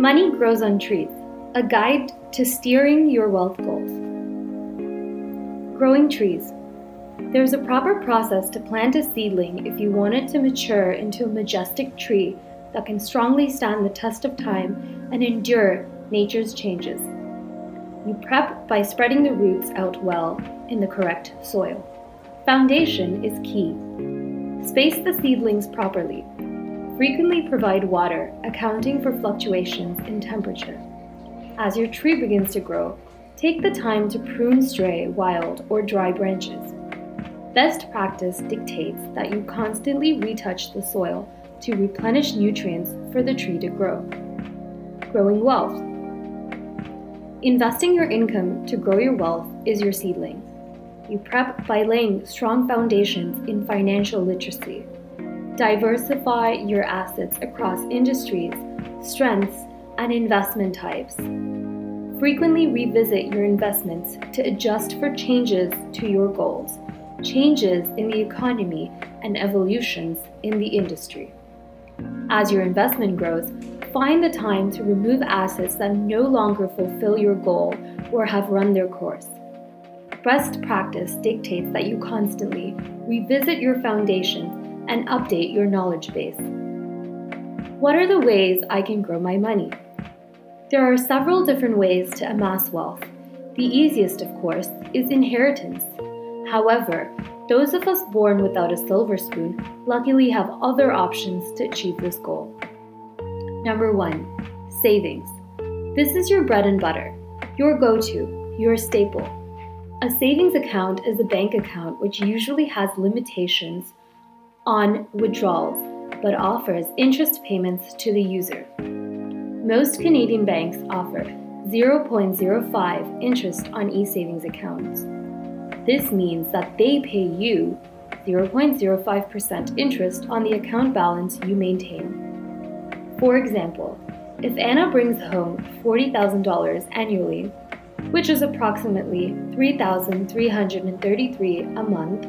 Money grows on trees, a guide to steering your wealth goals. Growing trees. There's a proper process to plant a seedling if you want it to mature into a majestic tree that can strongly stand the test of time and endure nature's changes. You prep by spreading the roots out well in the correct soil. Foundation is key. Space the seedlings properly. Frequently provide water, accounting for fluctuations in temperature. As your tree begins to grow, take the time to prune stray, wild, or dry branches. Best practice dictates that you constantly retouch the soil to replenish nutrients for the tree to grow. Growing wealth. Investing your income to grow your wealth is your seedling. You prep by laying strong foundations in financial literacy. Diversify your assets across industries, strengths, and investment types. Frequently revisit your investments to adjust for changes to your goals, changes in the economy, and evolutions in the industry. As your investment grows, find the time to remove assets that no longer fulfill your goal or have run their course. Best practice dictates that you constantly revisit your foundations and update your knowledge base. What are the ways I can grow my money? There are several different ways to amass wealth. The easiest, of course, is inheritance. However, those of us born without a silver spoon luckily have other options to achieve this goal. Number one, savings. This is your bread and butter, your go to, your staple. A savings account is a bank account which usually has limitations on withdrawals but offers interest payments to the user. Most Canadian banks offer 0.05 interest on e savings accounts. This means that they pay you 0.05% interest on the account balance you maintain. For example, if Anna brings home $40,000 annually, which is approximately 3,333 a month,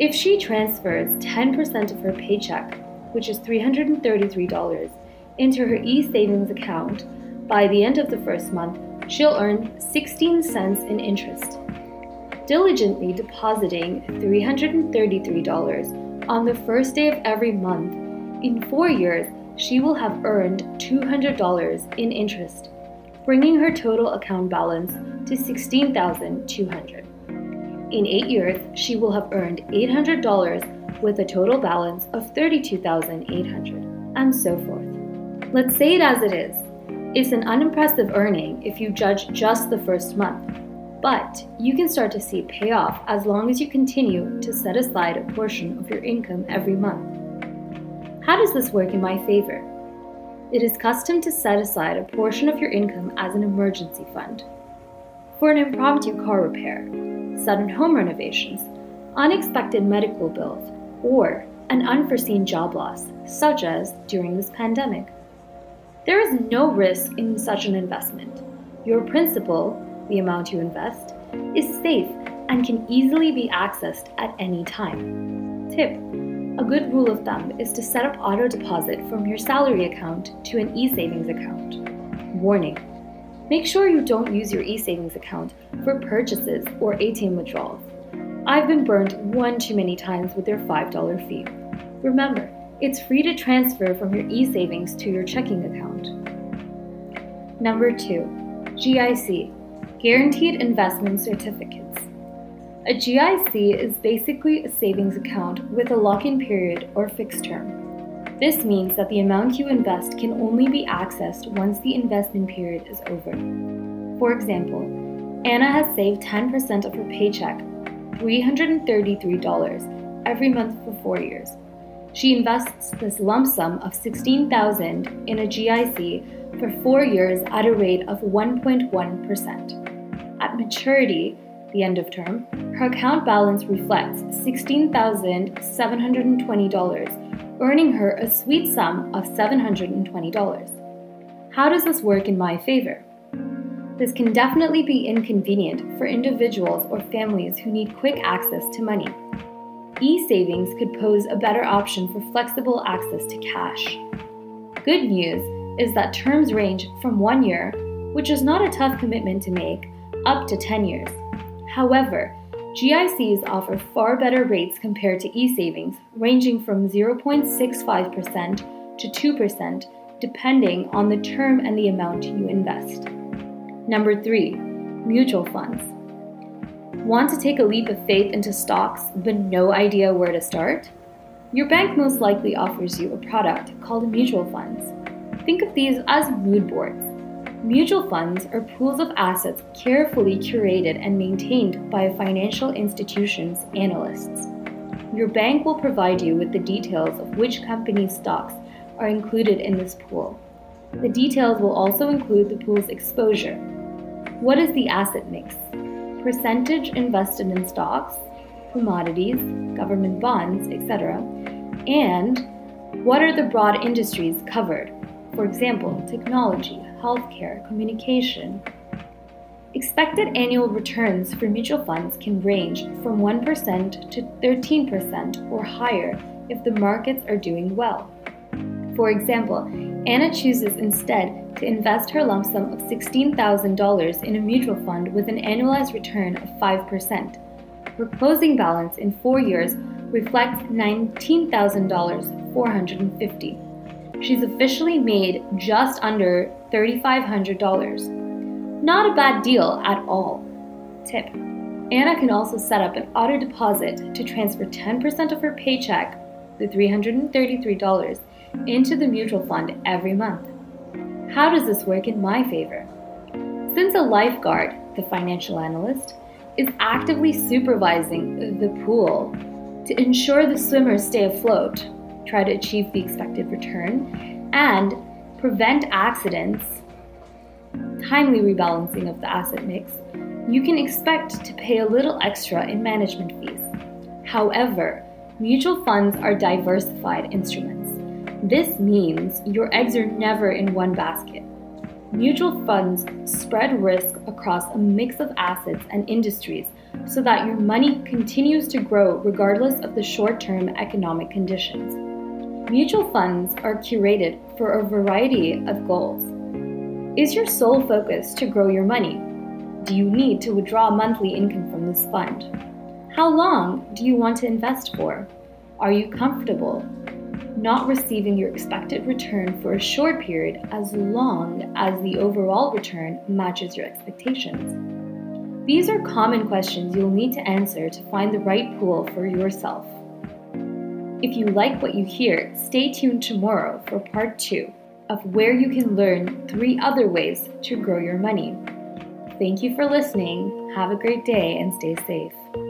if she transfers 10% of her paycheck, which is $333, into her e savings account, by the end of the first month, she'll earn 16 cents in interest. Diligently depositing $333 on the first day of every month, in four years, she will have earned $200 in interest, bringing her total account balance to $16,200. In eight years, she will have earned $800 with a total balance of 32,800, and so forth. Let's say it as it is. It's an unimpressive earning if you judge just the first month, but you can start to see payoff as long as you continue to set aside a portion of your income every month. How does this work in my favor? It is custom to set aside a portion of your income as an emergency fund. For an impromptu car repair, sudden home renovations, unexpected medical bills, or an unforeseen job loss, such as during this pandemic. There is no risk in such an investment. Your principal, the amount you invest, is safe and can easily be accessed at any time. Tip A good rule of thumb is to set up auto deposit from your salary account to an e savings account. Warning Make sure you don't use your e savings account for purchases or ATM withdrawals. I've been burned one too many times with their $5 fee. Remember, it's free to transfer from your e savings to your checking account. Number two, GIC, Guaranteed Investment Certificates. A GIC is basically a savings account with a lock in period or fixed term. This means that the amount you invest can only be accessed once the investment period is over. For example, Anna has saved 10% of her paycheck, $333, every month for four years. She invests this lump sum of 16,000 in a GIC for four years at a rate of 1.1%. At maturity, the end of term, her account balance reflects $16,720, earning her a sweet sum of $720. How does this work in my favor? This can definitely be inconvenient for individuals or families who need quick access to money e savings could pose a better option for flexible access to cash. Good news is that terms range from one year, which is not a tough commitment to make, up to 10 years. However, GICs offer far better rates compared to e savings, ranging from 0.65% to 2%, depending on the term and the amount you invest. Number three, mutual funds. Want to take a leap of faith into stocks but no idea where to start? Your bank most likely offers you a product called mutual funds. Think of these as mood boards. Mutual funds are pools of assets carefully curated and maintained by financial institution's analysts. Your bank will provide you with the details of which company's stocks are included in this pool. The details will also include the pool's exposure. What is the asset mix? Percentage invested in stocks, commodities, government bonds, etc. And what are the broad industries covered? For example, technology, healthcare, communication. Expected annual returns for mutual funds can range from 1% to 13% or higher if the markets are doing well. For example, Anna chooses instead to invest her lump sum of $16,000 in a mutual fund with an annualized return of 5%. Her closing balance in four years reflects $19,450. She's officially made just under $3,500. Not a bad deal at all. Tip Anna can also set up an auto deposit to transfer 10% of her paycheck, the $333, into the mutual fund every month. How does this work in my favor? Since a lifeguard, the financial analyst, is actively supervising the pool to ensure the swimmers stay afloat, try to achieve the expected return, and prevent accidents, timely rebalancing of the asset mix, you can expect to pay a little extra in management fees. However, mutual funds are diversified instruments. This means your eggs are never in one basket. Mutual funds spread risk across a mix of assets and industries so that your money continues to grow regardless of the short term economic conditions. Mutual funds are curated for a variety of goals. Is your sole focus to grow your money? Do you need to withdraw monthly income from this fund? How long do you want to invest for? Are you comfortable not receiving your expected return for a short period as long as the overall return matches your expectations? These are common questions you'll need to answer to find the right pool for yourself. If you like what you hear, stay tuned tomorrow for part two of where you can learn three other ways to grow your money. Thank you for listening. Have a great day and stay safe.